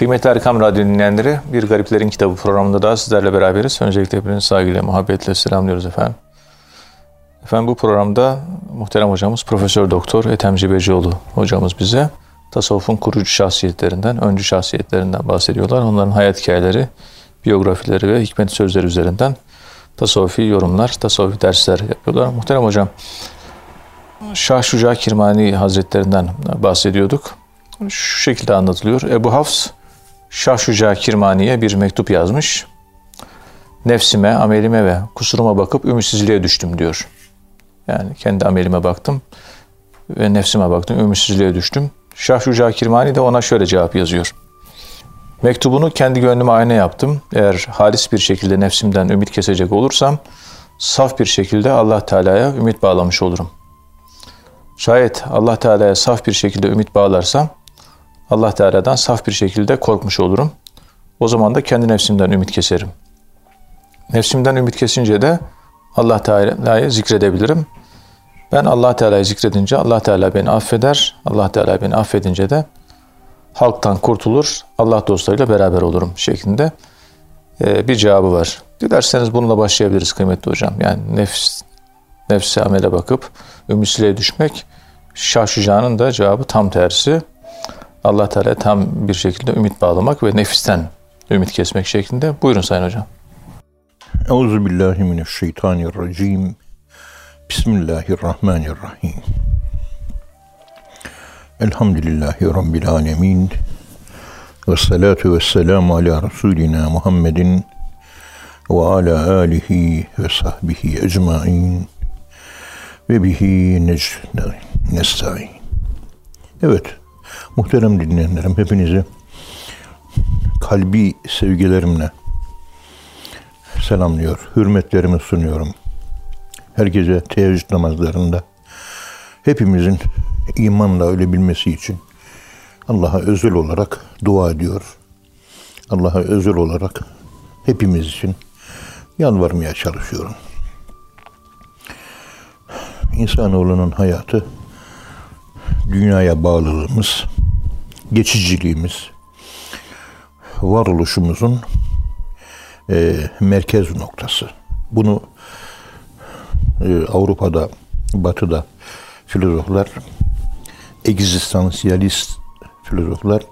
Kıymetli Erkam Radyo dinleyenleri, Bir Gariplerin Kitabı programında daha sizlerle beraberiz. Öncelikle hepinizi saygıyla, muhabbetle selamlıyoruz efendim. Efendim bu programda muhterem hocamız Profesör Doktor Ethem Cebecioğlu hocamız bize tasavvufun kurucu şahsiyetlerinden, öncü şahsiyetlerinden bahsediyorlar. Onların hayat hikayeleri, biyografileri ve hikmet sözleri üzerinden tasavvufi yorumlar, tasavvufi dersler yapıyorlar. Muhterem hocam, Şah Şuca Kirmani Hazretlerinden bahsediyorduk. Şu şekilde anlatılıyor. Ebu Hafs Şah Şuca Kirmani'ye bir mektup yazmış. Nefsime, amelime ve kusuruma bakıp ümitsizliğe düştüm diyor. Yani kendi amelime baktım ve nefsime baktım, ümitsizliğe düştüm. Şah Şuca Kirmani de ona şöyle cevap yazıyor. Mektubunu kendi gönlüme ayna yaptım. Eğer halis bir şekilde nefsimden ümit kesecek olursam, saf bir şekilde Allah Teala'ya ümit bağlamış olurum. Şayet Allah Teala'ya saf bir şekilde ümit bağlarsam, Allah Teala'dan saf bir şekilde korkmuş olurum. O zaman da kendi nefsimden ümit keserim. Nefsimden ümit kesince de Allah Teala'yı zikredebilirim. Ben Allah Teala'yı zikredince Allah Teala beni affeder. Allah Teala beni affedince de halktan kurtulur, Allah dostlarıyla beraber olurum şeklinde e, bir cevabı var. Dilerseniz bununla başlayabiliriz kıymetli hocam. Yani nefs, nefsi amele bakıp ümitsizliğe düşmek, şaşacağının da cevabı tam tersi. Allah Teala tam bir şekilde ümit bağlamak ve nefisten ümit kesmek şeklinde. Buyurun Sayın Hocam. Euzu billahi mineşşeytanirracim. Bismillahirrahmanirrahim. Elhamdülillahi Rabbil alemin. Ve salatu ve selamu ala Resulina Muhammedin ve ala alihi ve sahbihi ecmain ve bihi nesta'in. Evet, muhterem dinleyenlerim hepinizi kalbi sevgilerimle selamlıyor, hürmetlerimi sunuyorum. Her gece teheccüd namazlarında hepimizin imanla ölebilmesi için Allah'a özel olarak dua ediyor. Allah'a özel olarak hepimiz için yalvarmaya çalışıyorum. İnsanoğlunun hayatı, dünyaya bağlılığımız, geçiciliğimiz, varoluşumuzun e, merkez noktası. Bunu e, Avrupa'da, Batı'da filozoflar, egzistansiyalist filozoflar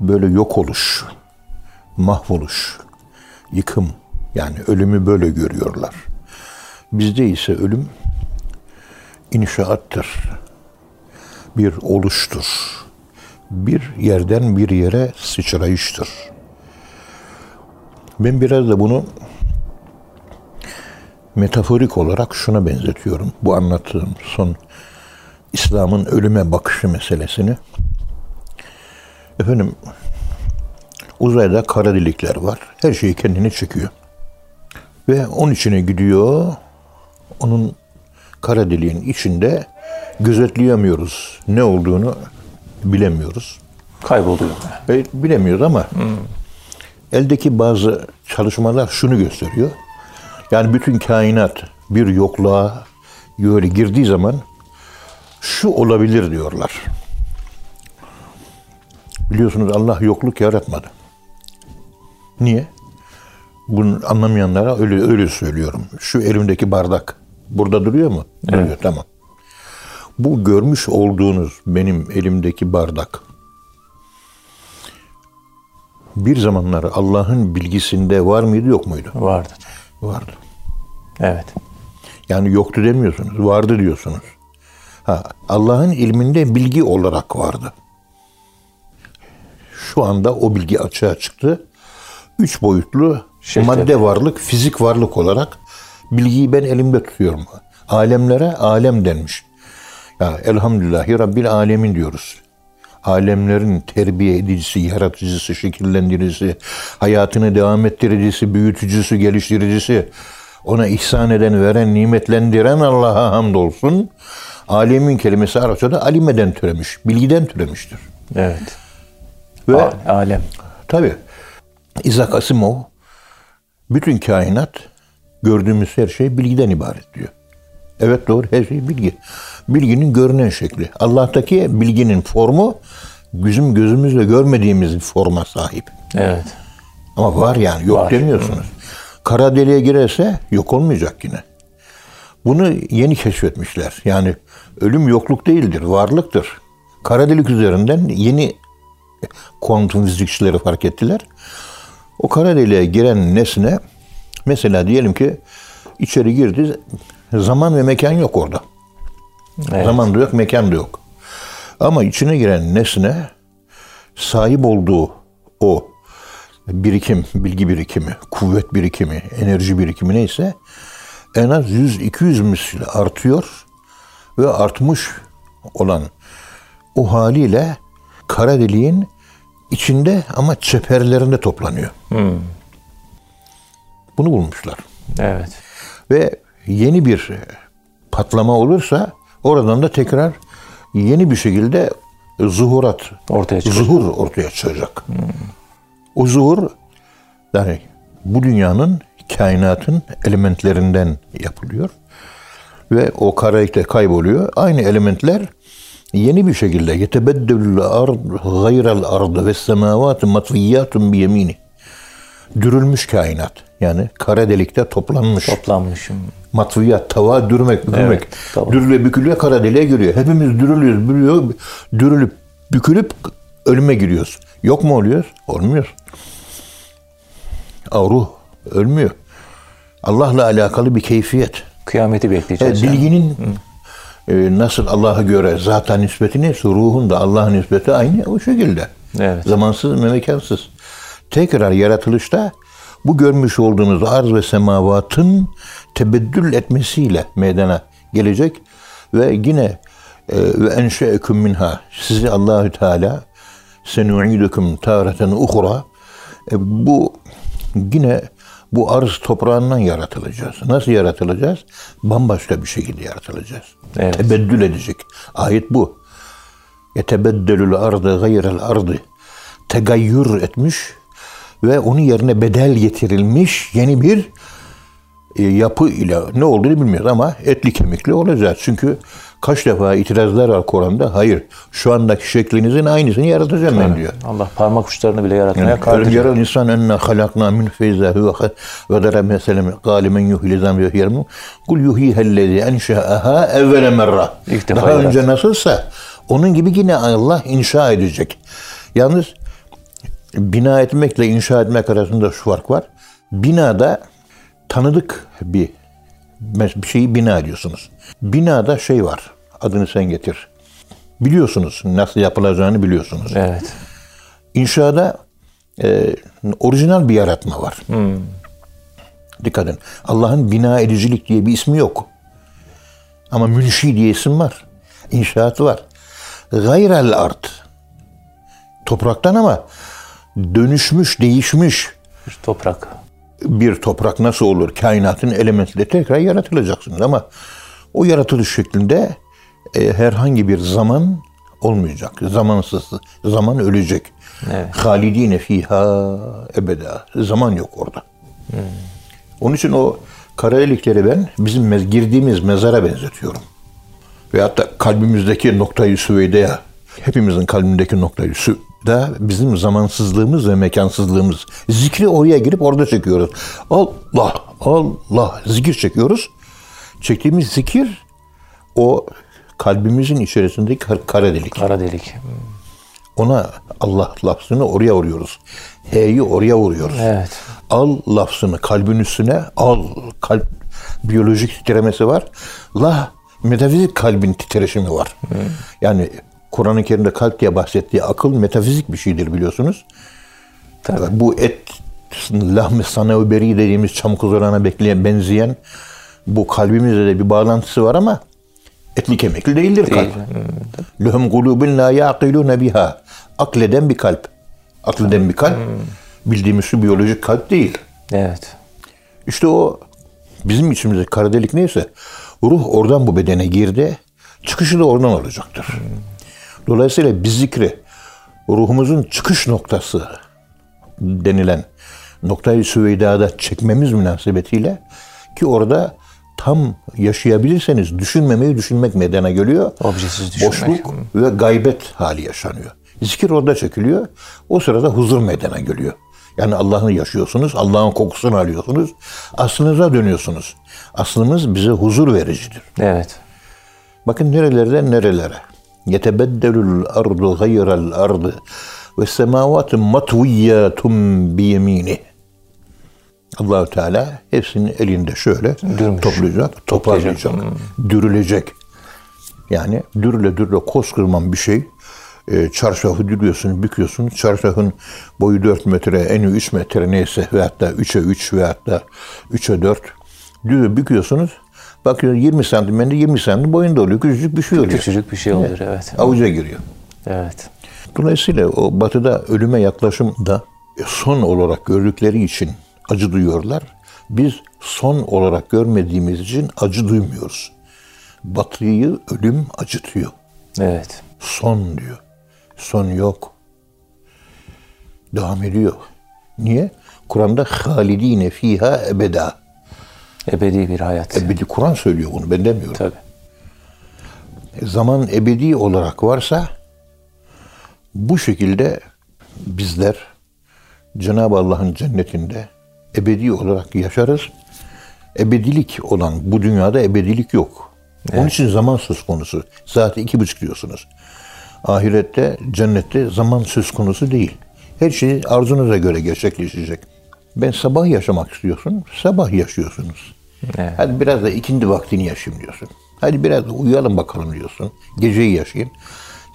böyle yok oluş, mahvoluş, yıkım yani ölümü böyle görüyorlar. Bizde ise ölüm inşaattır. Bir oluştur. Bir yerden bir yere sıçrayıştır. Ben biraz da bunu metaforik olarak şuna benzetiyorum. Bu anlattığım son İslam'ın ölüme bakışı meselesini. Efendim uzayda kara delikler var. Her şeyi kendini çekiyor. Ve onun içine gidiyor. Onun kara deliğin içinde gözetleyemiyoruz. Ne olduğunu bilemiyoruz. Kayboluyor. E, bilemiyoruz ama hmm. eldeki bazı çalışmalar şunu gösteriyor. Yani bütün kainat bir yokluğa böyle girdiği zaman şu olabilir diyorlar. Biliyorsunuz Allah yokluk yaratmadı. Niye? Bunu anlamayanlara öyle öyle söylüyorum. Şu elimdeki bardak burada duruyor mu? Evet. Duruyor tamam. Bu görmüş olduğunuz benim elimdeki bardak bir zamanlar Allah'ın bilgisinde var mıydı yok muydu? Vardı. Vardı. Evet. Yani yoktu demiyorsunuz, vardı diyorsunuz. Ha, Allah'ın ilminde bilgi olarak vardı. Şu anda o bilgi açığa çıktı. Üç boyutlu şey madde tabii. varlık, fizik varlık olarak bilgiyi ben elimde tutuyorum. Alemlere alem denmiş. Ya elhamdülillahi Rabbil alemin diyoruz. Alemlerin terbiye edicisi, yaratıcısı, şekillendiricisi, hayatını devam ettiricisi, büyütücüsü, geliştiricisi, ona ihsan eden, veren, nimetlendiren Allah'a hamdolsun. Alemin kelimesi Arapçada alimeden türemiş, bilgiden türemiştir. Evet. Ve A- alem. Tabi. İzak Asimov bütün kainat gördüğümüz her şey bilgiden ibaret diyor. Evet doğru her şey bilgi. Bilginin görünen şekli. Allah'taki bilginin formu bizim gözümüzle görmediğimiz bir forma sahip. Evet. Ama var yani yok Var. demiyorsunuz. Kara deliğe girerse yok olmayacak yine. Bunu yeni keşfetmişler. Yani ölüm yokluk değildir, varlıktır. Kara delik üzerinden yeni kuantum fizikçileri fark ettiler. O kara deliğe giren nesne mesela diyelim ki içeri girdi zaman ve mekan yok orada. Evet. Zaman da yok, mekan da yok. Ama içine giren nesne sahip olduğu o birikim, bilgi birikimi, kuvvet birikimi, enerji birikimi neyse en az 100-200 misli artıyor ve artmış olan o haliyle kara deliğin içinde ama çeperlerinde toplanıyor. Bunu bulmuşlar. Evet. Ve yeni bir patlama olursa oradan da tekrar yeni bir şekilde zuhurat, Ortaya çıkacak. zuhur ortaya çıkacak. O zuhur yani bu dünyanın kainatın elementlerinden yapılıyor. Ve o karelikte kayboluyor. Aynı elementler yeni bir şekilde yetebeddelül ard gayrel ardı ve semavat matviyyatun bi yemini. Dürülmüş kainat. Yani kara delikte toplanmış. Toplanmışım. Matviyat, tava, dürmek, bükülmek. Evet, tamam. Dürüle bükülüyor, kara deliğe giriyor. Hepimiz dürülüyoruz, bürüyor, dürülüp, bükülüp ölüme giriyoruz. Yok mu oluyoruz? Olmuyor. Aa, ruh ölmüyor. Allah'la alakalı bir keyfiyet. Kıyameti bekleyeceğiz. Yani. bilginin e, nasıl Allah'a göre zaten nispeti neyse ruhun da Allah'a nispeti aynı o şekilde. Evet. Zamansız ve mekansız. Tekrar yaratılışta bu görmüş olduğunuz arz ve semavatın tebeddül etmesiyle meydana gelecek ve yine e, ve enşe'eküm minha sizi Allahü Teala senu'idukum tareten uhra e, bu yine bu arz toprağından yaratılacağız. Nasıl yaratılacağız? Bambaşka bir şekilde yaratılacağız. Evet. Tebeddül edecek. Ayet bu. Yetebeddelül ardı gayrel ardı. Tegayyür etmiş ve onun yerine bedel getirilmiş yeni bir e, yapı ile ne olduğunu bilmiyoruz ama etli kemikli olacağız. Çünkü kaç defa itirazlar var Kur'an'da. Hayır, şu andaki şeklinizin aynısını yaratacağım ben diyor. Allah parmak uçlarını bile yaratmaya Yani kadir. yaral insan enne halakna min feyza huve ve dara meselem galimen yuhil zam yuhyermu kul yuhihellezi enşa'aha evvele merra. Daha önce nasılsa onun gibi yine Allah inşa edecek. Yalnız bina etmekle inşa etmek arasında şu fark var. Binada tanıdık bir bir şeyi bina ediyorsunuz. Binada şey var. Adını sen getir. Biliyorsunuz nasıl yapılacağını biliyorsunuz. Evet. İnşada e, orijinal bir yaratma var. Dikkat edin. Allah'ın bina edicilik diye bir ismi yok. Ama münşi diye isim var. İnşaat var. Gayrel art. Topraktan ama dönüşmüş, değişmiş Bir toprak. bir toprak nasıl olur? Kainatın elementleri tekrar yaratılacaksınız ama o yaratılış şeklinde e, herhangi bir zaman olmayacak. Zamansız. Zaman ölecek. Evet. Halidine fiha ebeda. Zaman yok orada. Onun için o kara delikleri ben bizim girdiğimiz mezara benzetiyorum. Ve hatta kalbimizdeki noktayı süveyde hepimizin kalbindeki noktayı sü da bizim zamansızlığımız ve mekansızlığımız. Zikri oraya girip orada çekiyoruz. Allah, Allah zikir çekiyoruz. Çektiğimiz zikir o kalbimizin içerisindeki kar- kara delik. Kara delik. Ona Allah lafzını oraya vuruyoruz. H'yi oraya vuruyoruz. Evet. Al lafzını kalbin üstüne al. Kalp biyolojik titremesi var. La metafizik kalbin titreşimi var. Yani Kur'an-ı Kerim'de kalp diye bahsettiği akıl metafizik bir şeydir biliyorsunuz. Tabii. Bu et lahme sanavberi dediğimiz çam kuzurana bekleyen benzeyen bu kalbimizle de bir bağlantısı var ama etli kemikli değildir kalp. Lehum kulubun la yaqilune biha. Akleden bir kalp. Akleden bir kalp. Bildiğimiz şu biyolojik kalp değil. Evet. İşte o bizim içimizde kara delik neyse ruh oradan bu bedene girdi. Çıkışı da oradan olacaktır. Dolayısıyla biz zikri ruhumuzun çıkış noktası denilen noktayı süveydada çekmemiz münasebetiyle ki orada tam yaşayabilirseniz düşünmemeyi düşünmek meydana geliyor. Objesiz düşünmek. Boşluk ve gaybet hali yaşanıyor. Zikir orada çekiliyor. O sırada huzur meydana geliyor. Yani Allah'ı yaşıyorsunuz, Allah'ın kokusunu alıyorsunuz. Aslınıza dönüyorsunuz. Aslımız bize huzur vericidir. Evet. Bakın nerelerden nerelere. Ardu gayral ardı ve semavatun matviyyatun biyemini. Allahu Teala hepsini elinde şöyle Dürmüş. toplayacak, toparlayacak, dürülecek. Yani dürüle dürüle koskocaman bir şey. E, çarşafı dürüyorsun, büküyorsun. Çarşafın boyu 4 metre, eni 3 metre neyse veyahut da 3'e 3 veyahut da 3'e 4. Dürü büküyorsunuz. Bakıyorsun 20 santim, 20 santim boyunda oluyor. Küçücük bir şey oluyor. Küçücük bir şey oluyor evet. Avuca giriyor. Evet. Dolayısıyla o batıda ölüme yaklaşımda son olarak gördükleri için acı duyuyorlar. Biz son olarak görmediğimiz için acı duymuyoruz. Batıyı ölüm acıtıyor. Evet. Son diyor. Son yok. Devam ediyor. Niye? Kur'an'da halidine fiha ebeda. Ebedi bir hayat. Ebedi Kur'an söylüyor bunu ben demiyorum. Tabii. zaman ebedi olarak varsa bu şekilde bizler Cenab-ı Allah'ın cennetinde ebedi olarak yaşarız. Ebedilik olan bu dünyada ebedilik yok. Onun için zaman söz konusu. Zaten iki buçuk diyorsunuz. Ahirette, cennette zaman söz konusu değil. Her şey arzunuza göre gerçekleşecek. Ben sabah yaşamak istiyorsun, sabah yaşıyorsunuz. Evet. Hadi biraz da ikindi vaktini yaşayayım diyorsun. Hadi biraz da uyuyalım bakalım diyorsun. Geceyi yaşayın.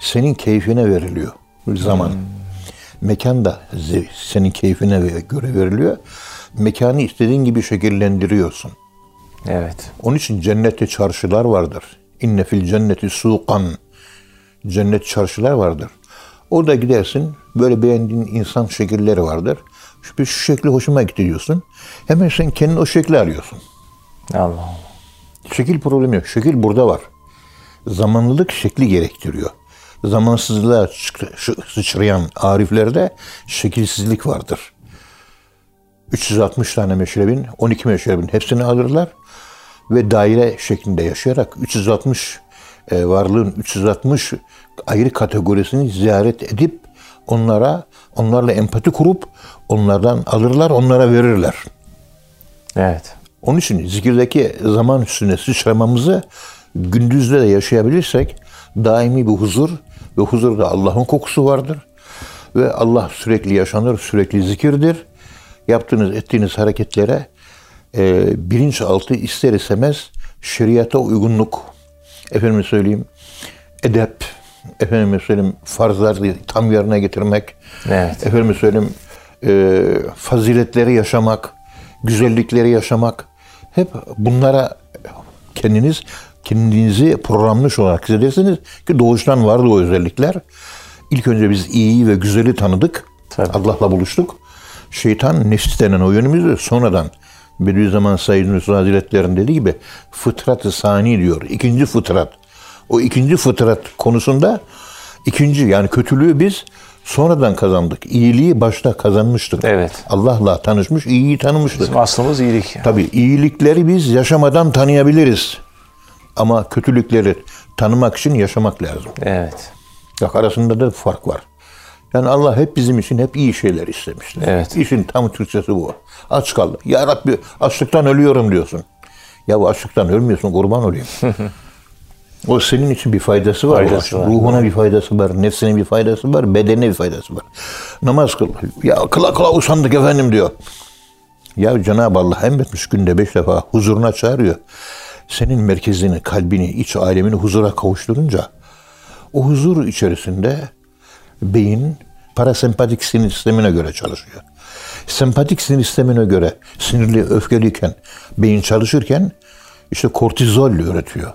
Senin keyfine veriliyor zaman. Mekan da senin keyfine göre veriliyor. Mekanı istediğin gibi şekillendiriyorsun. Evet. Onun için cennette çarşılar vardır. İnne fil cenneti suqan. Cennet çarşılar vardır. Orada gidersin, böyle beğendiğin insan şekilleri vardır. Şu, şu şekli hoşuma gitti diyorsun. Hemen sen kendin o şekli arıyorsun. Allah Allah. Şekil problemi yok. Şekil burada var. Zamanlılık şekli gerektiriyor. Zamansızlığa sıçrayan ariflerde şekilsizlik vardır. 360 tane meşrebin, 12 meşrebin hepsini alırlar ve daire şeklinde yaşayarak 360 e, varlığın 360 ayrı kategorisini ziyaret edip onlara onlarla empati kurup onlardan alırlar, onlara verirler. Evet. Onun için zikirdeki zaman üstüne sıçramamızı gündüzde de yaşayabilirsek daimi bir huzur ve huzurda Allah'ın kokusu vardır. Ve Allah sürekli yaşanır, sürekli zikirdir. Yaptığınız, ettiğiniz hareketlere e, bilinçaltı ister istemez şeriata uygunluk, efendim söyleyeyim, edep, efendim söyleyeyim farzları tam yerine getirmek, Evet. efendim söyleyeyim e, faziletleri yaşamak, güzellikleri yaşamak hep bunlara kendiniz kendinizi programlamış olarak hissedersiniz ki doğuştan vardı o özellikler. İlk önce biz iyiyi ve güzeli tanıdık. Tabii. Allah'la buluştuk. Şeytan nefs denen o yönümüzü sonradan Bediüzzaman Said Nursi Hazretleri'nin dediği gibi fıtrat-ı sani diyor. İkinci fıtrat. O ikinci fıtrat konusunda ikinci yani kötülüğü biz sonradan kazandık. İyiliği başta kazanmıştık. Evet. Allah'la tanışmış, iyiyi tanımıştık. Bizim aslımız iyilik. Tabii iyilikleri biz yaşamadan tanıyabiliriz. Ama kötülükleri tanımak için yaşamak lazım. Evet. Bak arasında da fark var. Yani Allah hep bizim için hep iyi şeyler istemiştir. Evet. İşin tam Türkçesi bu. Aç kal. Ya Rabbi açlıktan ölüyorum diyorsun. Ya bu açlıktan ölmüyorsun kurban olayım. o senin için bir faydası var. Faydası var. Ruhuna bir faydası var. Nefsine bir faydası var. Bedenine bir faydası var. Namaz kıl. Ya kıla kıla usandık efendim diyor. Ya Cenab-ı Allah emretmiş günde beş defa huzuruna çağırıyor. Senin merkezini, kalbini, iç alemini huzura kavuşturunca o huzur içerisinde beyin parasempatik sinir sistemine göre çalışıyor. Sempatik sinir sistemine göre sinirli, öfkeliyken, beyin çalışırken işte kortizol üretiyor.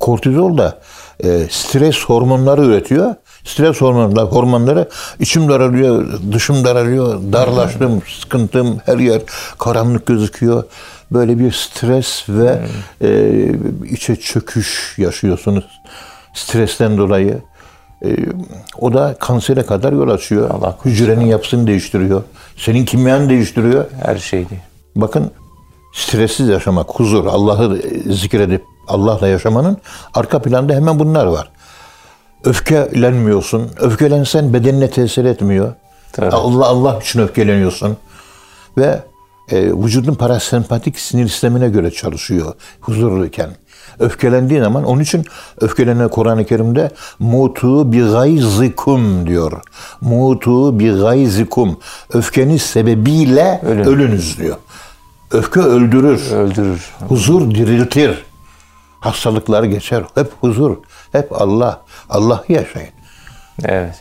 Kortizol da e, stres hormonları üretiyor. Stres hormonları, hormonları içim daralıyor, dışım daralıyor, darlaştım, sıkıntım, her yer karanlık gözüküyor. Böyle bir stres ve e, içe çöküş yaşıyorsunuz. Stresten dolayı. E, o da kansere kadar yol açıyor. Allah. Hücrenin yapısını değiştiriyor. Senin kimyanı değiştiriyor. Her şeydi. Bakın stressiz yaşamak, huzur, Allah'ı zikredip Allah'la yaşamanın arka planda hemen bunlar var. Öfkelenmiyorsun. Öfkelensen bedenine tesir etmiyor. Tabii. Allah Allah için öfkeleniyorsun. Ve e, vücudun parasempatik sinir sistemine göre çalışıyor huzurluyken. Öfkelendiği zaman onun için öfkelenen Kur'an-ı Kerim'de mutu bi gayzikum diyor. Mutu bi gayzikum. Öfkeniz sebebiyle Ölün. ölünüz diyor. Öfke öldürür. Öldürür. Huzur diriltir. Hastalıklar geçer. Hep huzur. Hep Allah. Allah'ı yaşayın. Evet.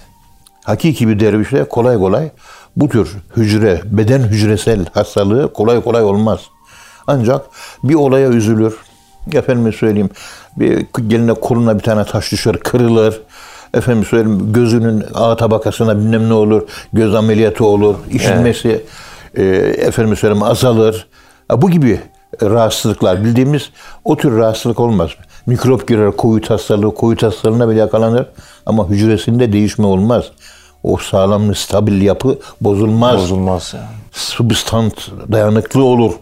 Hakiki bir dervişle kolay kolay bu tür hücre, beden hücresel hastalığı kolay kolay olmaz. Ancak bir olaya üzülür. Efendim söyleyeyim bir geline koluna bir tane taş düşer, kırılır. Efendim söyleyeyim gözünün A tabakasına bilmem ne olur, göz ameliyatı olur, işitmesi e, efendim söyleyeyim azalır. Ha, Bu gibi rahatsızlıklar bildiğimiz o tür rahatsızlık olmaz. Mikrop girer, COVID hastalığı, COVID hastalığına bile yakalanır ama hücresinde değişme olmaz. O sağlamlı, stabil yapı bozulmaz. Bozulmaz. ya. Substant, dayanıklı olur.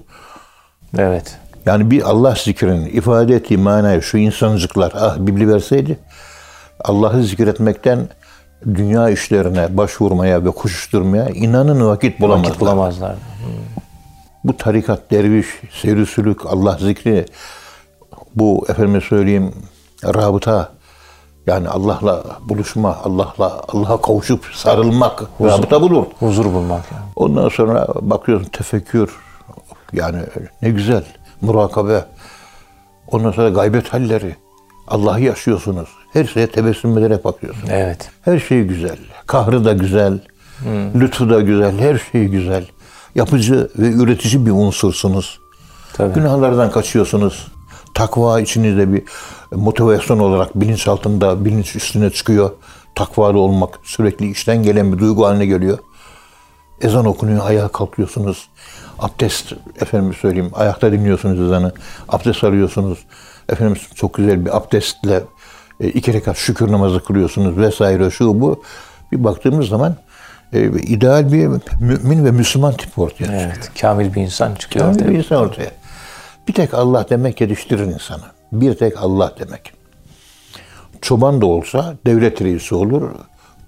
Evet. Yani bir Allah zikrinin ifade ettiği manayı şu insancıklar ah Bibli verseydi Allah'ı zikretmekten dünya işlerine başvurmaya ve koşuşturmaya inanın vakit bulamazlar. Vakit bulamazlar. Bu tarikat, derviş, seyri sülük, Allah zikri, bu efendime söyleyeyim rabıta, yani Allah'la buluşma, Allah'la Allah'a kavuşup sarılmak, rabıta bulur. Huzur bulmak. Yani. Ondan sonra bakıyorsun tefekkür, yani ne güzel, murakabe. Ondan sonra gaybet halleri, Allah'ı yaşıyorsunuz. Her şeye tebessüm ederek bakıyorsunuz. Evet. Her şey güzel. Kahrı da güzel. Lütfu da güzel. Her şey güzel. Yapıcı ve üretici bir unsursunuz. Tabii. Günahlardan kaçıyorsunuz. Takva içinizde bir motivasyon olarak bilinç altında, bilinç üstüne çıkıyor. Takvalı olmak sürekli içten gelen bir duygu haline geliyor. Ezan okunuyor, ayağa kalkıyorsunuz. Abdest, efendim söyleyeyim, ayakta dinliyorsunuz ezanı. Abdest arıyorsunuz. Efendim çok güzel bir abdestle e, iki rekat şükür namazı kılıyorsunuz vesaire şu bu. Bir baktığımız zaman e, ideal bir mümin ve Müslüman tipi ortaya çıkıyor. Evet. Kamil bir insan çıkıyor. Kamil ortaya. bir insan ortaya. Bir tek Allah demek yetiştirir insanı. Bir tek Allah demek. Çoban da olsa devlet reisi olur.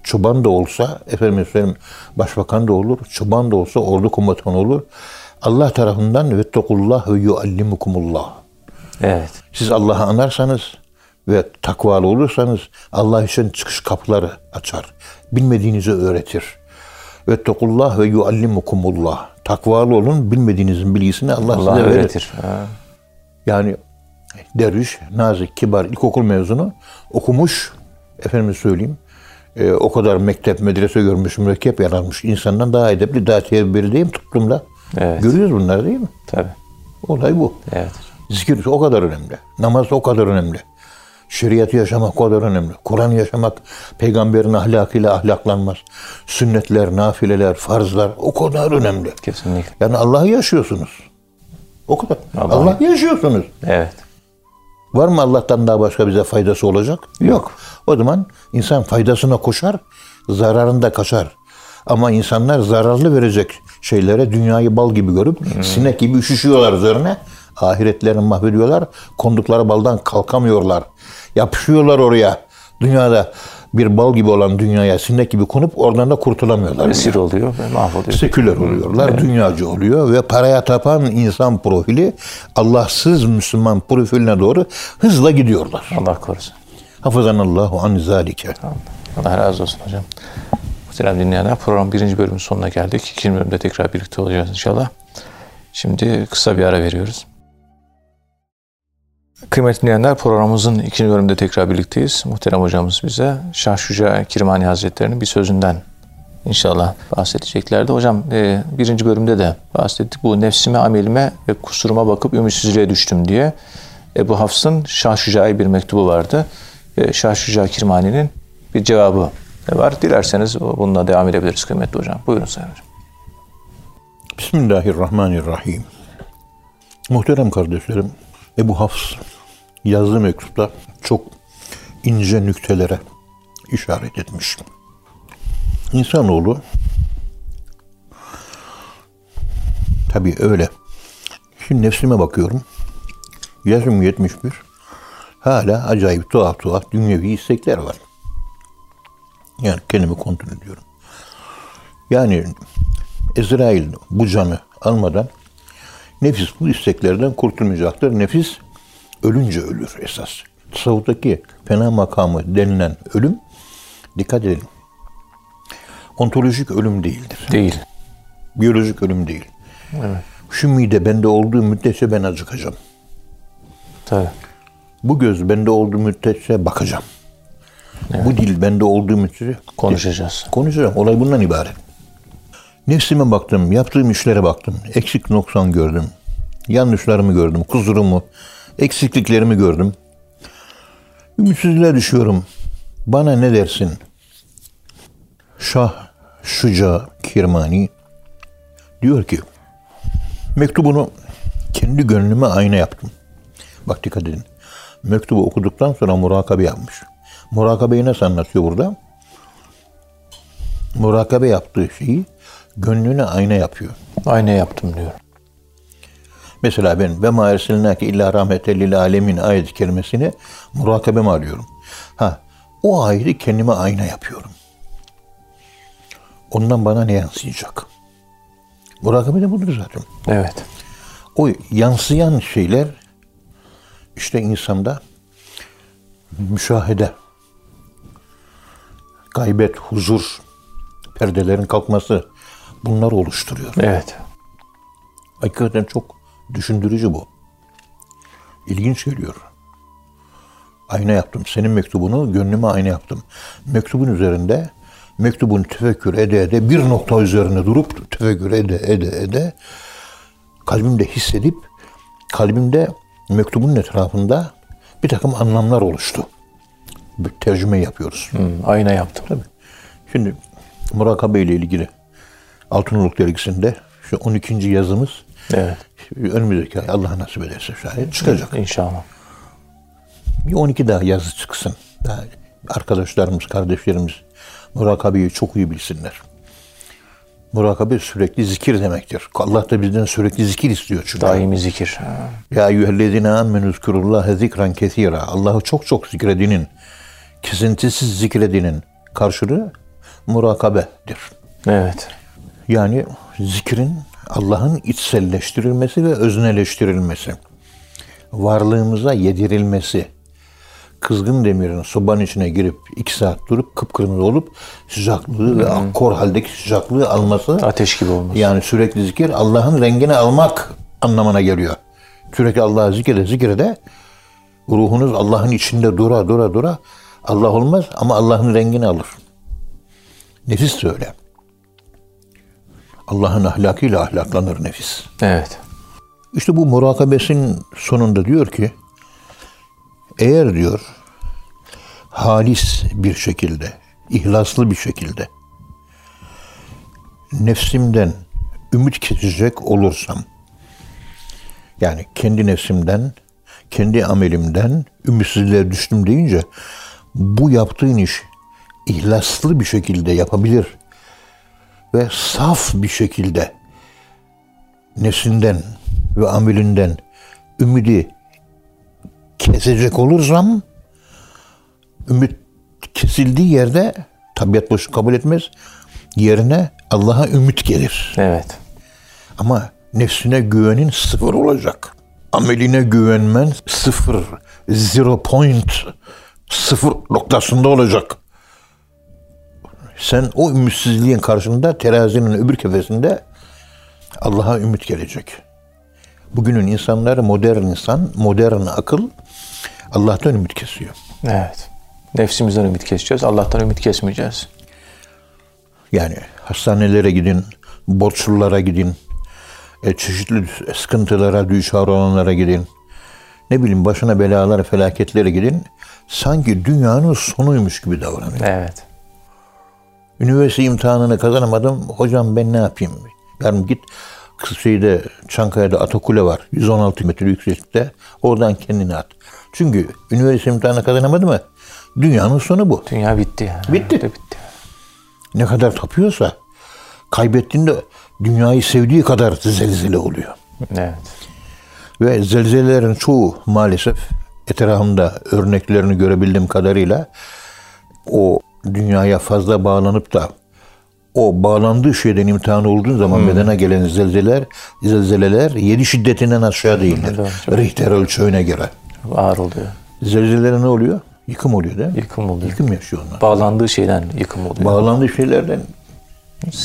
Çoban da olsa efendim söyleyeyim başbakan da olur. Çoban da olsa ordu komutanı olur. Allah tarafından vettekullah ve yuallimukumullah. Evet. Siz Allah'ı anarsanız ve takvalı olursanız Allah için çıkış kapıları açar. Bilmediğinizi öğretir. Vettekullah ve yuallimukumullah. Takvalı olun, bilmediğinizin bilgisini Allah, Allah size verir. öğretir. Ha. Yani derviş, nazik, kibar, ilkokul mezunu okumuş, efendim söyleyeyim, e, o kadar mektep, medrese görmüş, mürekkep yaranmış insandan daha edepli, daha tedbirli değil mi toplumda? Evet. Görüyoruz bunları değil mi? Tabii. Olay bu. Evet. Zikir o kadar önemli. Namaz o kadar önemli. Şeriatı yaşamak kadar önemli. Kur'an yaşamak, peygamberin ahlakıyla ahlaklanmaz. Sünnetler, nafileler, farzlar o kadar önemli. Kesinlikle. Yani Allah'ı yaşıyorsunuz. O kadar. Allah- Allah'ı yaşıyorsunuz. Evet. Var mı Allah'tan daha başka bize faydası olacak? Yok. O zaman insan faydasına koşar, zararında kaçar. Ama insanlar zararlı verecek şeylere dünyayı bal gibi görüp sinek gibi üşüşüyorlar üzerine. Ahiretlerini mahvediyorlar. Kondukları baldan kalkamıyorlar. Yapışıyorlar oraya. Dünyada bir bal gibi olan dünyaya sinek gibi konup oradan da kurtulamıyorlar. Esir oluyor ve mahvoluyor. Seküler oluyorlar, dünyacı oluyor ve paraya tapan insan profili Allahsız Müslüman profiline doğru hızla gidiyorlar. Allah korusun. Hafızanallahu an zalike. Allah razı olsun hocam. Muhterem dinleyenler program birinci bölümün sonuna geldik. İkinci bölümde tekrar birlikte olacağız inşallah. Şimdi kısa bir ara veriyoruz. Kıymetli dinleyenler programımızın ikinci bölümünde tekrar birlikteyiz. Muhterem hocamız bize Şah Şuca Kirmani Hazretleri'nin bir sözünden inşallah bahsedeceklerdi. Hocam e, birinci bölümde de bahsettik. Bu nefsime, amelime ve kusuruma bakıp ümitsizliğe düştüm diye Ebu Hafs'ın Şah Şuca'ya bir mektubu vardı. E, Şah Şuca Kirmani'nin bir cevabı var. Dilerseniz bununla devam edebiliriz kıymetli hocam. Buyurun Sayın Hocam. Bismillahirrahmanirrahim. Muhterem kardeşlerim, Ebu Hafs yazdığı mektupta çok ince nüktelere işaret etmiş. İnsanoğlu tabii öyle. Şimdi nefsime bakıyorum. Yaşım 71. Hala acayip tuhaf tuhaf dünyevi istekler var. Yani kendimi kontrol ediyorum. Yani Ezrail bu canı almadan nefis bu isteklerden kurtulmayacaktır. Nefis ölünce ölür esas. Tasavvuftaki fena makamı denilen ölüm dikkat edin. Ontolojik ölüm değildir. Değil. Biyolojik ölüm değil. Evet. Şu mide bende olduğu müddetçe ben acıkacağım. Tabii. Bu göz bende olduğu müddetçe bakacağım. Bu dil bende olduğu müddetçe Konuşacağız. konuşacağım. Olay bundan ibaret. Nefsime baktım, yaptığım işlere baktım. Eksik noksan gördüm. Yanlışlarımı gördüm, kusurumu, eksikliklerimi gördüm. Ümitsizliğe düşüyorum. Bana ne dersin? Şah Şuca Kirmani diyor ki mektubunu kendi gönlüme ayna yaptım. Bak dikkat edin. Mektubu okuduktan sonra murakabe yapmış. Murakabeyi nasıl anlatıyor burada? Murakabe yaptığı şeyi gönlüne ayna yapıyor. Aynı yaptım diyor. Mesela ben ve ma ersilnake illa rahmeten lil alemin ayet-i kerimesini murakabeme alıyorum. Ha, o ayeti kendime ayna yapıyorum. Ondan bana ne yansıyacak? Murakabe de budur zaten. Evet. O yansıyan şeyler işte insanda müşahede, gaybet, huzur, perdelerin kalkması bunlar oluşturuyor. Evet. Hakikaten çok düşündürücü bu. İlginç geliyor. Ayna yaptım. Senin mektubunu gönlüme ayna yaptım. Mektubun üzerinde mektubun tefekkür ede ede bir nokta üzerine durup tefekkür ede ede ede kalbimde hissedip kalbimde mektubun etrafında bir takım anlamlar oluştu. Bir tercüme yapıyoruz. Hmm, ayna yaptım. Tabii. Şimdi murakabe ile ilgili Altınoluk dergisinde şu 12. yazımız Evet. önümüzdeki ay Allah nasip ederse şayet çıkacak. İnşallah. Bir 12 daha yazı çıksın. Daha arkadaşlarımız, kardeşlerimiz murakabeyi çok iyi bilsinler. Murakabe sürekli zikir demektir. Allah da bizden sürekli zikir istiyor çünkü. Daimi zikir. Ya eyyühellezine ammenü zkurullaha zikran kesira. Allah'ı çok çok zikredinin, kesintisiz zikredinin karşılığı murakabedir. Evet. Yani zikrin Allah'ın içselleştirilmesi ve özneleştirilmesi. Varlığımıza yedirilmesi. Kızgın demirin sobanın içine girip iki saat durup kıpkırmızı olup sıcaklığı ve akkor haldeki sıcaklığı alması. Ateş gibi olması. Yani sürekli zikir Allah'ın rengini almak anlamına geliyor. Sürekli Allah'ı zikrede zikrede ruhunuz Allah'ın içinde dura dura dura Allah olmaz ama Allah'ın rengini alır. Nefis de öyle. Allah'ın ahlakıyla ahlaklanır nefis. Evet. İşte bu murakabesin sonunda diyor ki eğer diyor halis bir şekilde, ihlaslı bir şekilde nefsimden ümit kesecek olursam yani kendi nefsimden, kendi amelimden ümitsizliğe düştüm deyince bu yaptığın iş ihlaslı bir şekilde yapabilir ve saf bir şekilde nefsinden ve amelinden ümidi kesecek olursam ümit kesildiği yerde tabiat boşu kabul etmez. Yerine Allah'a ümit gelir. Evet. Ama nefsine güvenin sıfır olacak. Ameline güvenmen sıfır, zero point, sıfır noktasında olacak. Sen o ümitsizliğin karşında terazinin öbür kefesinde Allah'a ümit gelecek. Bugünün insanları modern insan, modern akıl Allah'tan ümit kesiyor. Evet. Nefsimizden ümit keseceğiz. Allah'tan ümit kesmeyeceğiz. Yani hastanelere gidin, borçlulara gidin, e, çeşitli sıkıntılara düşar olanlara gidin. Ne bileyim başına belalar, felaketlere gidin. Sanki dünyanın sonuymuş gibi davranın. Evet. Üniversite imtihanını kazanamadım. Hocam ben ne yapayım? Yarın git şeyde Çankaya'da Atakule var. 116 metre yükseklikte. Oradan kendini at. Çünkü üniversite imtihanını kazanamadı mı? Dünyanın sonu bu. Dünya bitti. yani. Bitti. bitti. Ne kadar tapıyorsa kaybettiğinde dünyayı sevdiği kadar zelzele oluyor. Evet. Ve zelzelelerin çoğu maalesef etrafımda örneklerini görebildiğim kadarıyla o dünyaya fazla bağlanıp da o bağlandığı şeyden imtihan olduğun zaman bedene gelen zelzeler, zelzeleler yedi şiddetinden aşağı değildir. Evet, çok Richter ölçeğine göre. Ağır oluyor. Zelzelere ne oluyor? Yıkım oluyor değil mi? Yıkım oluyor. Yıkım yaşıyor onlar. Bağlandığı şeyden yıkım oluyor. Bağlandığı şeylerden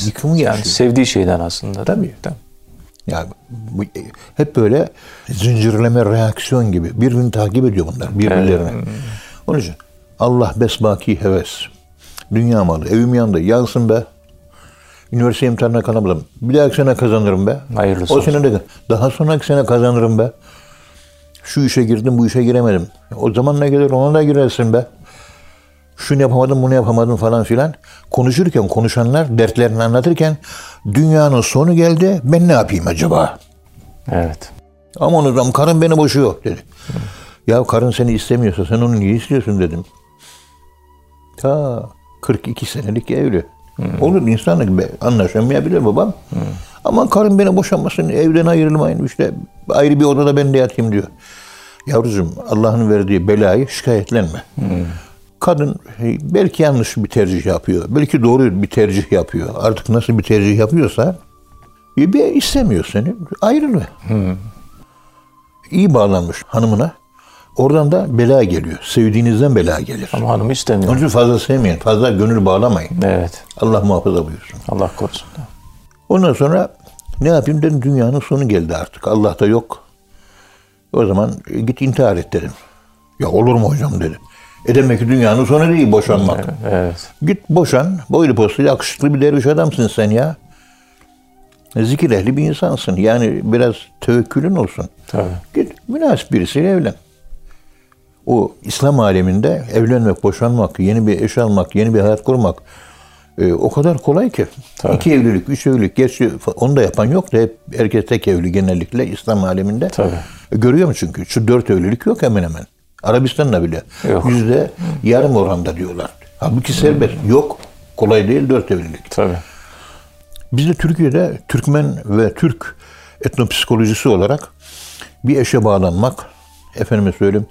yıkım yani yaşıyor. sevdiği şeyden aslında. Tabii. Yani bu, hep böyle zincirleme reaksiyon gibi. Birbirini takip ediyor bunlar birbirlerine. Onun için Allah besbaki heves. Dünya malı. Evim yandı. Yansın be. Üniversite imtihanına kalamadım. Bir dahaki sene kazanırım be. Hayırlısı o olsun. sene de daha sonraki sene kazanırım be. Şu işe girdim, bu işe giremedim. O zaman ne gelir ona da girersin be. Şunu yapamadım, bunu yapamadım falan filan. Konuşurken konuşanlar dertlerini anlatırken dünyanın sonu geldi. Ben ne yapayım acaba? Evet. Aman hocam karın beni boşuyor dedi. Ya karın seni istemiyorsa sen onu niye istiyorsun dedim. Ta 42 senelik evli. Olur insanlık anlaşamayabilir babam. Aman karın beni boşamasın, evden ayrılmayın işte ayrı bir odada ben de yatayım diyor. Yavrucuğum Allah'ın verdiği belayı şikayetlenme. Kadın e, belki yanlış bir tercih yapıyor. Belki doğru bir tercih yapıyor. Artık nasıl bir tercih yapıyorsa bir istemiyor seni. Ayrılma. İyi bağlanmış hanımına. Oradan da bela geliyor. Sevdiğinizden bela gelir. Ama hanım istemiyor. Onun için fazla sevmeyin. Fazla gönül bağlamayın. Evet. Allah muhafaza buyursun. Allah korusun. Ondan sonra ne yapayım dedim dünyanın sonu geldi artık. Allah da yok. O zaman e, git intihar et dedim. Ya olur mu hocam dedi. E demek ki dünyanın sonu değil boşanmak. Evet. Git boşan. Boylu postlu yakışıklı bir derviş adamsın sen ya. Zikir ehli bir insansın. Yani biraz tevekkülün olsun. Tabii. Git münasip birisiyle evlen. O İslam aleminde evlenmek, boşanmak, yeni bir eş almak, yeni bir hayat kurmak e, o kadar kolay ki. Tabii. İki evlilik, üç evlilik, gerçi onu da yapan yok da hep herkes tek evli genellikle İslam aleminde. Tabii. E, görüyor musun çünkü? Şu dört evlilik yok hemen hemen. Arabistan'da bile. Yok. Yüzde yarım oranda diyorlar. Halbuki serbest. Yok. Kolay değil dört evlilik. Tabii. Biz de Türkiye'de Türkmen ve Türk etnopsikolojisi olarak bir eşe bağlanmak, efendime söyleyeyim,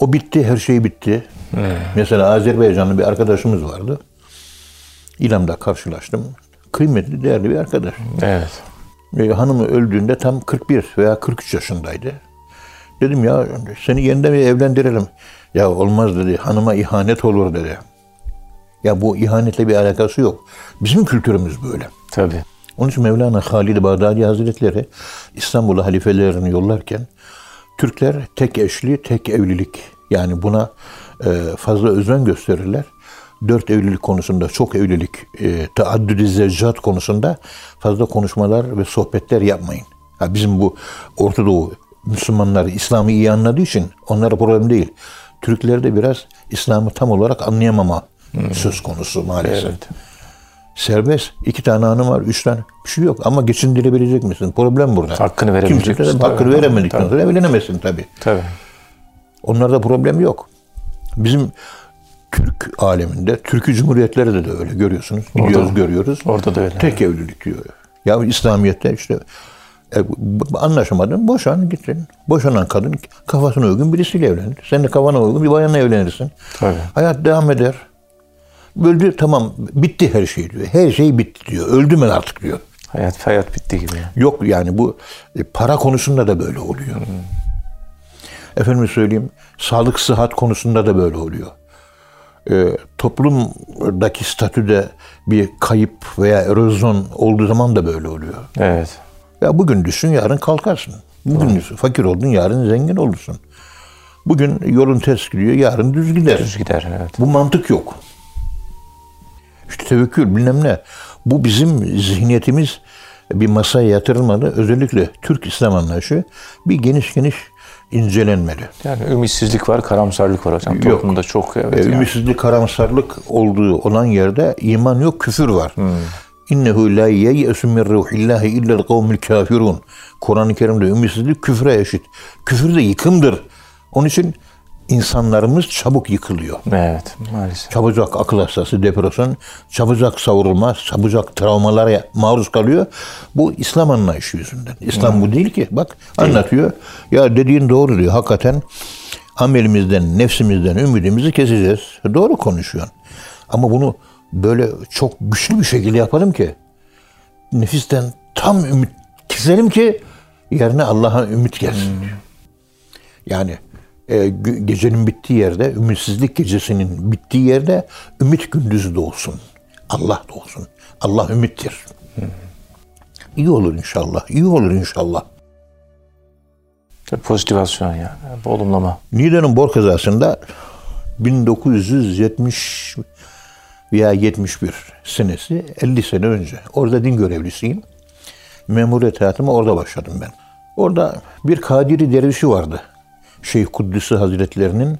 o bitti, her şey bitti. Mesela Azerbaycanlı bir arkadaşımız vardı. İlam'da karşılaştım. Kıymetli, değerli bir arkadaş. Evet. E, hanımı öldüğünde tam 41 veya 43 yaşındaydı. Dedim ya seni yeniden bir evlendirelim. Ya olmaz dedi. Hanıma ihanet olur dedi. Ya bu ihanetle bir alakası yok. Bizim kültürümüz böyle. Tabii. Onun için Mevlana Halid Bağdadi Hazretleri İstanbul'a halifelerini yollarken Türkler tek eşli, tek evlilik yani buna e, fazla özen gösterirler. Dört evlilik konusunda, çok evlilik, e, taaddüd-i zevcat konusunda fazla konuşmalar ve sohbetler yapmayın. Ha, bizim bu Orta Doğu Müslümanlar İslam'ı iyi anladığı için onlara problem değil. Türklerde biraz İslam'ı tam olarak anlayamama söz konusu maalesef. Evet. Serbest. iki tane hanım var, üç tane. Bir şey yok. Ama geçindirebilecek misin? Problem burada. Hakkını verebilecek Kimse misin? Hakkını Tabii. veremedikten sonra evlenemezsin tabii. Tabii. Onlarda problem yok. Bizim Türk aleminde, Türkü Cumhuriyetlerde de öyle görüyorsunuz. Gidiyoruz, görüyoruz. Orada da öyle. Tek evlilik diyor. Ya İslamiyet'te işte e, anlaşamadın, boşan gitsin. Boşanan kadın kafasına uygun birisiyle evlenir. Sen de kafana uygun bir bayanla evlenirsin. Tabii. Hayat devam eder. Öldü tamam bitti her şey diyor. Her şey bitti diyor. Öldü mü artık diyor. Hayat hayat bitti gibi. Yok yani bu e, para konusunda da böyle oluyor. Efendim söyleyeyim sağlık sıhhat konusunda da böyle oluyor. E, toplumdaki statüde bir kayıp veya erozyon olduğu zaman da böyle oluyor. Evet. Ya bugün düşün yarın kalkarsın. Bugün düşün, fakir oldun yarın zengin olursun. Bugün yolun ters gidiyor yarın düz gider. Düz gider. Evet. Bu mantık yok. İşte tevekkül bilmem ne. Bu bizim zihniyetimiz bir masaya yatırılmalı. Özellikle Türk İslam anlayışı bir geniş geniş incelenmeli. Yani ümitsizlik var, karamsarlık var hocam. Yok. Toplumda çok evet. E, yani. Ümitsizlik, karamsarlık olduğu olan yerde iman yok, küfür var. İnnehu la yeyesu min ruhillahi illel kavmil kafirun. Kur'an-ı Kerim'de ümitsizlik küfre eşit. Küfür de yıkımdır. Onun için insanlarımız çabuk yıkılıyor. Evet. Maalesef. çabucak akıl hastası, depresyon, çabucak savrulma, çabucak travmalara maruz kalıyor. Bu İslam anlayışı yüzünden. İslam bu değil ki. Bak anlatıyor. Ya dediğin doğru diyor. Hakikaten amelimizden, nefsimizden ümidimizi keseceğiz. Doğru konuşuyorsun. Ama bunu böyle çok güçlü bir şekilde yapalım ki nefisten tam ümit keselim ki yerine Allah'a ümit gelsin diyor. Yani e, gecenin bittiği yerde, ümitsizlik gecesinin bittiği yerde ümit gündüzü doğsun. Allah doğsun. Allah ümittir. İyi olur inşallah. iyi olur inşallah. Tabii Pozitivasyon yani. Olumlama. Niğde'nin bor kazasında 1970 veya 71 senesi 50 sene önce. Orada din görevlisiyim. Memuriyet hayatıma orada başladım ben. Orada bir Kadiri dervişi vardı. Şeyh Kuddüsü Hazretlerinin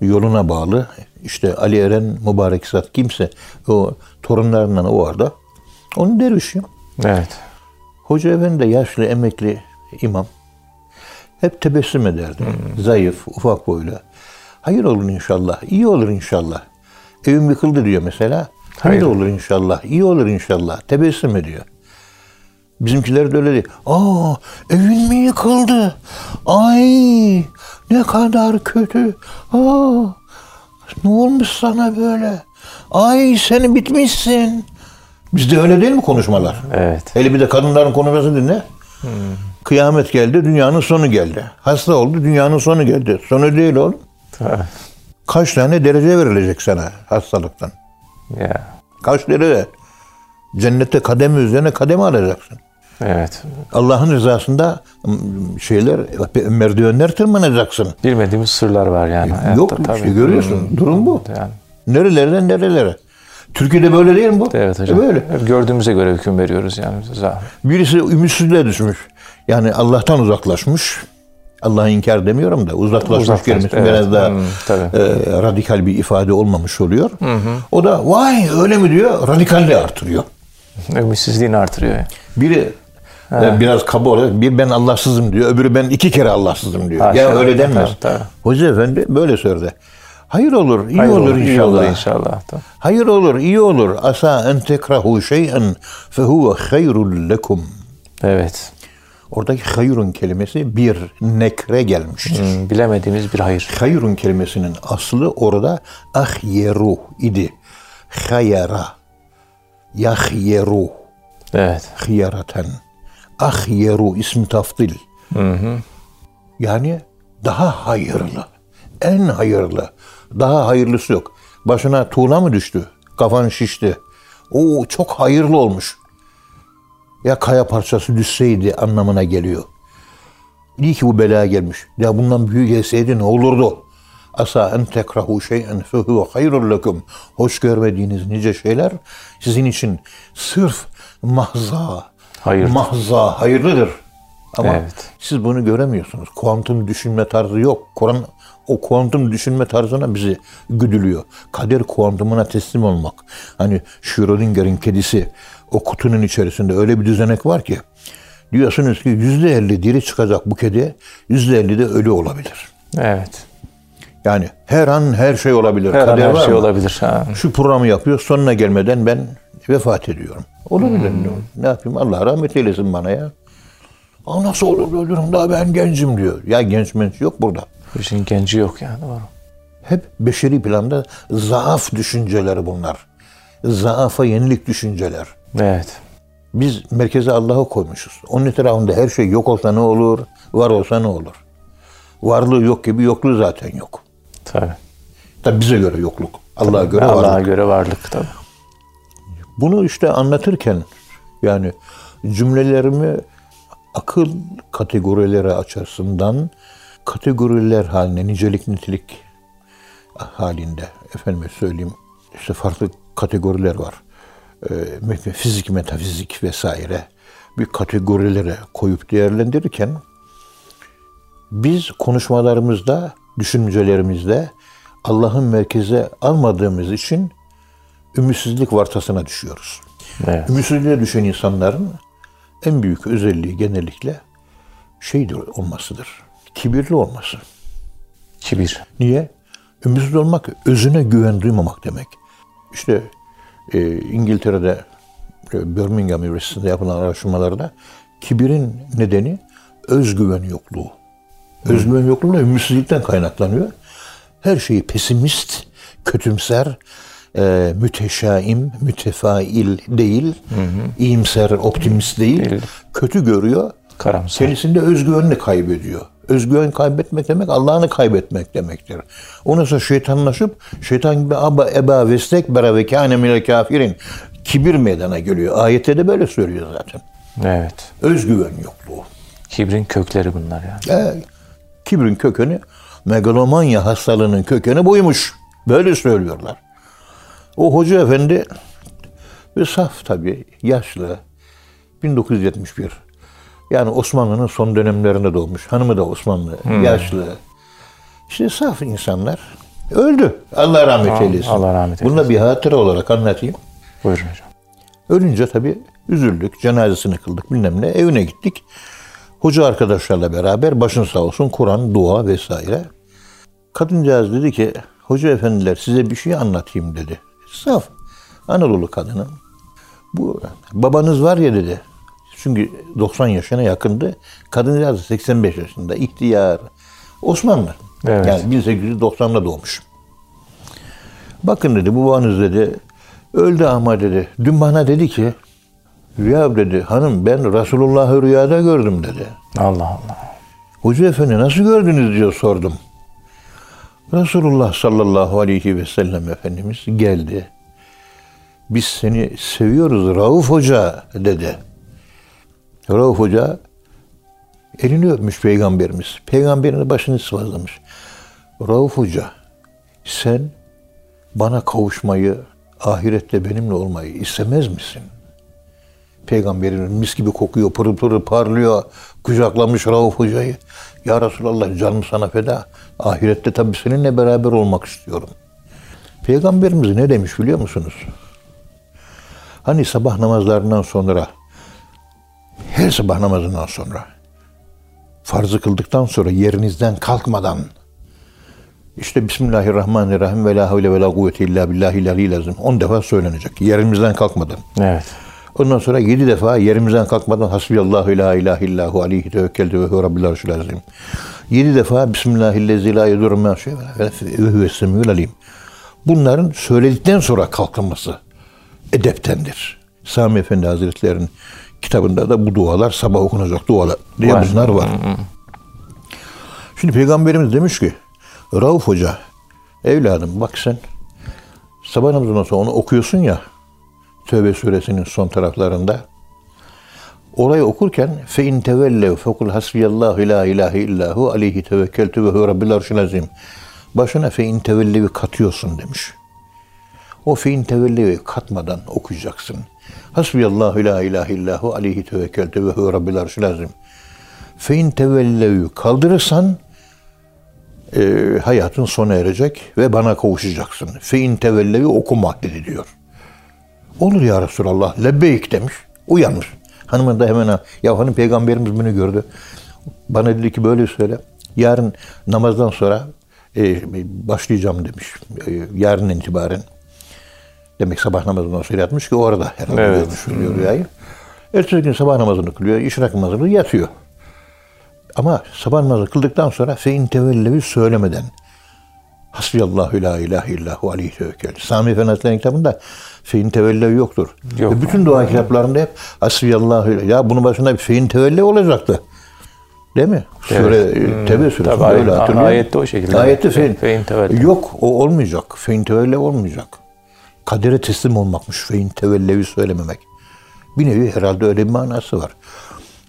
yoluna bağlı. İşte Ali Eren Mübarek Zat kimse o torunlarından o vardı. Onun dervişi. Evet. Hoca Efendi de yaşlı emekli imam. Hep tebessüm ederdi. Zayıf, ufak boylu. Hayır olur inşallah, iyi olur inşallah. Evim yıkıldı diyor mesela. Hayır, Hayır. olur inşallah, iyi olur inşallah. Tebessüm ediyor. Bizimkiler de öyle değil. Aa evin mi yıkıldı? Ay ne kadar kötü. Aa ne olmuş sana böyle? Ay seni bitmişsin. Bizde öyle değil mi konuşmalar? Evet. Hele bir de kadınların konuşmasını dinle. Kıyamet geldi, dünyanın sonu geldi. Hasta oldu, dünyanın sonu geldi. Sonu değil oğlum. Tabii. Kaç tane derece verilecek sana hastalıktan? Ya. Kaç derece? Cennette kademe üzerine kademe alacaksın. Evet. Allah'ın rızasında şeyler, merdivenler tırmanacaksın. Bilmediğimiz sırlar var yani. hayatta, Yok tabii. işte görüyorsun. Durum bu. Yani. Nerelerden nerelere? Türkiye'de böyle değil mi bu? Evet hocam. E böyle. Hep gördüğümüze göre hüküm veriyoruz yani. Birisi ümitsizliğe düşmüş. Yani Allah'tan uzaklaşmış. Allah'ı inkar demiyorum da uzaklaşmış Uzaklaş- kelimesi evet. biraz daha Hmm, tabii. e, radikal bir ifade olmamış oluyor. O da vay öyle mi diyor radikalliği artırıyor. Ümitsizliğini artırıyor. yani. Biri e, biraz kaba olarak bir ben Allahsızım diyor. Öbürü ben iki kere Allahsızım diyor. Ha, ya öyle denmez. tabii, tabii. Hoca efendi böyle söyledi. Hayır olur, iyi Hayır olur, iyi inşallah. olur inşallah. Hayır olur, iyi olur. Asa en tekrahu şey'en fehuve hayrul lekum. Evet. Oradaki hayrun kelimesi bir nekre gelmiştir. Hmm, bilemediğimiz bir hayır. Hayrun kelimesinin aslı orada ahyeru idi. Hayara. Yahyeru. Evet. Hiyaraten. Ahyeru ismi tafdil. Yani daha hayırlı. En hayırlı. Daha hayırlısı yok. Başına tuğla mı düştü? Kafan şişti. Oo çok hayırlı olmuş. Ya kaya parçası düşseydi anlamına geliyor. İyi ki bu belaya gelmiş. Ya bundan büyük gelseydi ne olurdu? Asa en tekrahu şey'en fehuve hayrul lekum. Hoş görmediğiniz nice şeyler sizin için sırf mahza, Hayırdır. mahza hayırlıdır. Ama Evet. siz bunu göremiyorsunuz. Kuantum düşünme tarzı yok. Kur'an o kuantum düşünme tarzına bizi güdülüyor. Kader kuantumuna teslim olmak. Hani Schrödinger'in kedisi o kutunun içerisinde öyle bir düzenek var ki diyorsunuz ki yüzde elli diri çıkacak bu kedi, yüzde elli de ölü olabilir. Evet. Yani her an her şey olabilir. Her an Kader her var şey mı? olabilir. Ha. Şu programı yapıyor sonuna gelmeden ben vefat ediyorum. Olabilir diyor. Ne yapayım Allah rahmet eylesin bana ya. Aa, nasıl olur ölürüm daha ben gencim diyor. Ya genç menç yok burada. Bu işin genci yok yani. Doğru. Hep beşeri planda zaaf düşünceleri bunlar. Zaafa yenilik düşünceler. Evet. Biz merkeze Allah'ı koymuşuz. Onun etrafında her şey yok olsa ne olur, var olsa ne olur? Varlığı yok gibi yokluğu zaten yok. Tabii. Tabi bize göre yokluk. Allah'a göre Allah'a varlık. göre varlık tabii. Bunu işte anlatırken yani cümlelerimi akıl kategorileri açısından kategoriler haline, nicelik nitelik halinde efendime söyleyeyim işte farklı kategoriler var. Ee, fizik, metafizik vesaire bir kategorilere koyup değerlendirirken biz konuşmalarımızda, düşüncelerimizde Allah'ın merkeze almadığımız için ümitsizlik vartasına düşüyoruz. Evet. Ümitsizliğe düşen insanların en büyük özelliği genellikle şeydir olmasıdır. Kibirli olması. Kibir. Niye? Ümitsiz olmak özüne güven duymamak demek. İşte e, İngiltere'de e, Birmingham Üniversitesi'nde yapılan araştırmalarda kibirin nedeni özgüven yokluğu. Özgüven yokluğu da ümitsizlikten kaynaklanıyor. Her şeyi pesimist, kötümser e, müteşaim, mütefail değil, iyimser, optimist değil, Değil. kötü görüyor. Karamsar. Kendisinde özgüvenini kaybediyor. Özgüven kaybetmek demek Allah'ını kaybetmek demektir. Ondan sonra şeytanlaşıp şeytan gibi aba eba vestekbera ve kâne minel kafirin kibir meydana geliyor. Ayette de böyle söylüyor zaten. Evet. Özgüven yokluğu. Kibrin kökleri bunlar yani. E, kibrin kökeni, megalomanya hastalığının kökeni buymuş. Böyle söylüyorlar. O hoca efendi ve saf tabii, yaşlı. 1971. Yani Osmanlı'nın son dönemlerinde doğmuş. Hanımı da Osmanlı, yaşlı. İşte saf insanlar. Öldü. Allah rahmet eylesin. Allah rahmet Bunu da bir hatıra olarak anlatayım. Buyurun hocam. Ölünce tabii üzüldük, cenazesini kıldık bilmem ne. Evine gittik. Hoca arkadaşlarla beraber başın sağ olsun Kur'an, dua vesaire. Kadıncağız dedi ki, hoca efendiler size bir şey anlatayım dedi. Saf, Anadolu kadını. Bu babanız var ya dedi. Çünkü 90 yaşına yakındı. Kadıncağız 85 yaşında, ihtiyar. Osmanlı. Evet. Yani 1890'da doğmuş. Bakın dedi babanız dedi öldü ama dedi. Dün bana dedi ki ya dedi hanım ben Resulullah'ı rüyada gördüm dedi. Allah Allah. Hoca efendi nasıl gördünüz diyor sordum. Resulullah sallallahu aleyhi ve sellem Efendimiz geldi. Biz seni seviyoruz Rauf Hoca dedi. Rauf Hoca elini öpmüş peygamberimiz. Peygamberin başını sıvazlamış. Rauf Hoca sen bana kavuşmayı, ahirette benimle olmayı istemez misin? Peygamberin mis gibi kokuyor, pırıl pırıl parlıyor. Kucaklamış Rauf Hoca'yı. Ya Resulallah canım sana feda. Ahirette tabii seninle beraber olmak istiyorum. Peygamberimiz ne demiş biliyor musunuz? Hani sabah namazlarından sonra, her sabah namazından sonra, farzı kıldıktan sonra yerinizden kalkmadan, işte Bismillahirrahmanirrahim ve la havle ve la kuvvete illa billahi azim 10 defa söylenecek yerimizden kalkmadan. Evet. Ondan sonra yedi defa yerimizden kalkmadan Hasbiyallahu la ilahe illahu aleyhi tevekkeltu ve huve rabbil arşil azim. Yedi defa Bismillahillezi la yedurru ma şey ve huve semiyul alim. Bunların söyledikten sonra kalkılması edeptendir. Sami Efendi Hazretleri'nin kitabında da bu dualar sabah okunacak dualar diye Var. bunlar var. Şimdi Peygamberimiz demiş ki Rauf Hoca evladım bak sen sabah namazından sonra onu okuyorsun ya Tövbe suresinin son taraflarında. Orayı okurken fe in tevellev fekul hasbiyallahu la ilahe illahu aleyhi tevekkeltu ve huve rabbil arşil azim. Başına fe in tevellevi katıyorsun demiş. O fe in tevellevi katmadan okuyacaksın. Hasbiyallahu la ilahe illahu aleyhi tevekkeltu ve huve rabbil arşil azim. Fe in tevellevi kaldırırsan e, hayatın sona erecek ve bana kavuşacaksın. Fe in tevellevi okuma dedi diyor. Olur ya Resulallah. Lebbeyk demiş. Uyanmış. Hanımın da hemen ha, ya hanım peygamberimiz bunu gördü. Bana dedi ki böyle söyle. Yarın namazdan sonra e, başlayacağım demiş. E, yarın itibaren. Demek sabah namazından sonra yatmış ki o arada herhalde Evet. görmüş oluyor rüyayı. Ertesi gün sabah namazını kılıyor, işrak namazını yatıyor. Ama sabah namazı kıldıktan sonra fein tevellevi söylemeden Hasbiyallahu la ilahe illahu aleyhi tevekkül. Sami Efendi Hazretleri'nin kitabında fein tevellevi yoktur. Yok. Ve bütün dua kitaplarında hep Hasbiyallahu ya bunun başında bir fein tevellevi olacaktı. Değil mi? Sure, evet. Tevbe suresinde Tabii, öyle hatırlıyorum. ayette o şekilde. Ayette. Fein tevellevi. Yok o olmayacak. Fein tevellevi olmayacak. Kadere teslim olmakmış fein tevellevi söylememek. Bir nevi herhalde öyle bir manası var.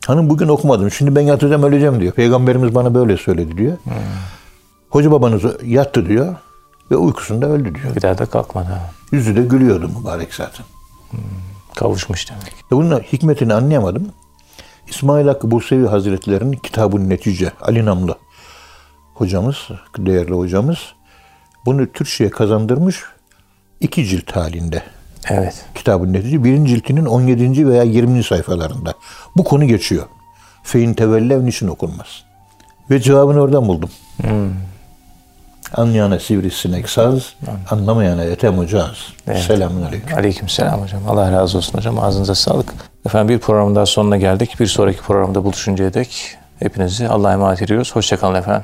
Hanım bugün okumadım. Şimdi ben yatacağım öleceğim diyor. Peygamberimiz bana böyle söyledi diyor. Hoca babanız yattı diyor ve uykusunda öldü diyor. Bir daha da kalkmadı. Yüzü de gülüyordu mübarek zaten. Kavuşmuş demek. E bunun hikmetini anlayamadım. İsmail Hakkı Bursevi Hazretleri'nin kitabı Netice Ali Namlı hocamız, değerli hocamız bunu Türkçe'ye kazandırmış iki cilt halinde. Evet. Kitabın netice birinci ciltinin 17. veya 20. sayfalarında. Bu konu geçiyor. Fein tevellev niçin okunmaz? Ve cevabını oradan buldum. Anlayana sivrisinek saz, anlamayana etem ucaz. Selamun aleyküm. Aleyküm selam hocam. Allah razı olsun hocam. Ağzınıza sağlık. Efendim bir programın daha sonuna geldik. Bir sonraki programda buluşuncaya dek hepinizi Allah'a emanet ediyoruz. Hoşçakalın efendim.